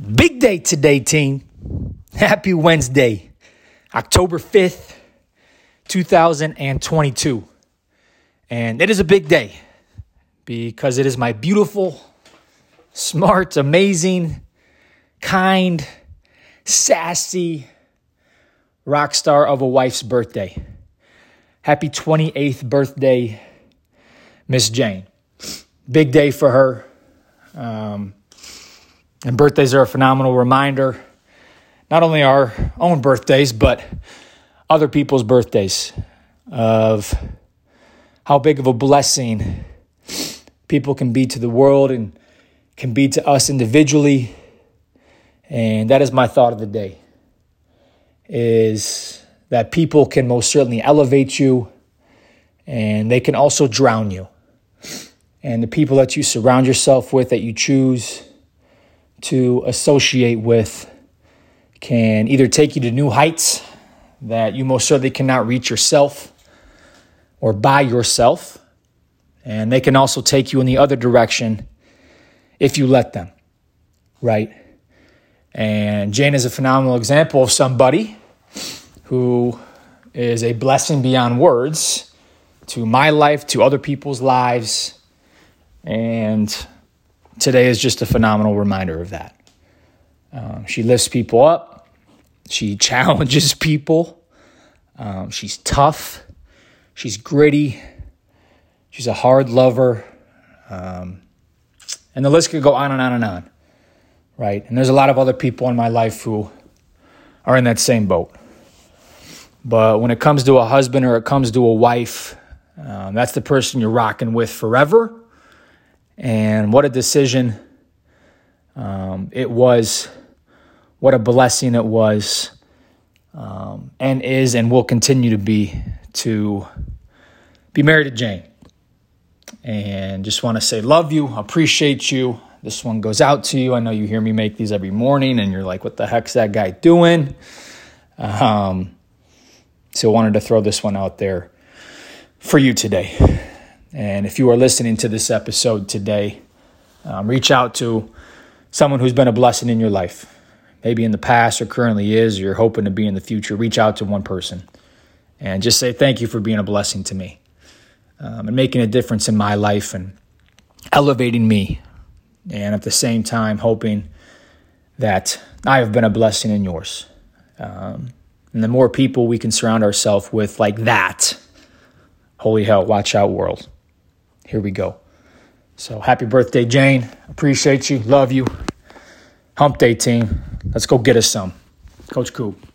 Big day today, team. Happy Wednesday, October 5th, 2022. And it is a big day because it is my beautiful, smart, amazing, kind, sassy rock star of a wife's birthday. Happy 28th birthday, Miss Jane. Big day for her. Um, and birthdays are a phenomenal reminder, not only our own birthdays, but other people's birthdays, of how big of a blessing people can be to the world and can be to us individually. And that is my thought of the day is that people can most certainly elevate you and they can also drown you. And the people that you surround yourself with, that you choose to associate with, can either take you to new heights that you most certainly cannot reach yourself or by yourself. And they can also take you in the other direction if you let them, right? And Jane is a phenomenal example of somebody who is a blessing beyond words to my life, to other people's lives. And today is just a phenomenal reminder of that. Um, she lifts people up, she challenges people, um, she's tough, she's gritty, she's a hard lover. Um, and the list could go on and on and on, right? And there's a lot of other people in my life who are in that same boat. But when it comes to a husband or it comes to a wife, um, that's the person you're rocking with forever. And what a decision um, it was. What a blessing it was um, and is and will continue to be to be married to Jane. And just want to say, love you, appreciate you. This one goes out to you. I know you hear me make these every morning and you're like, what the heck's that guy doing? Um, so I wanted to throw this one out there for you today. And if you are listening to this episode today, um, reach out to someone who's been a blessing in your life. Maybe in the past or currently is, or you're hoping to be in the future. Reach out to one person and just say thank you for being a blessing to me um, and making a difference in my life and elevating me. And at the same time, hoping that I have been a blessing in yours. Um, and the more people we can surround ourselves with like that, holy hell, watch out, world. Here we go. So happy birthday, Jane. Appreciate you. Love you. Hump day team. Let's go get us some. Coach Coop.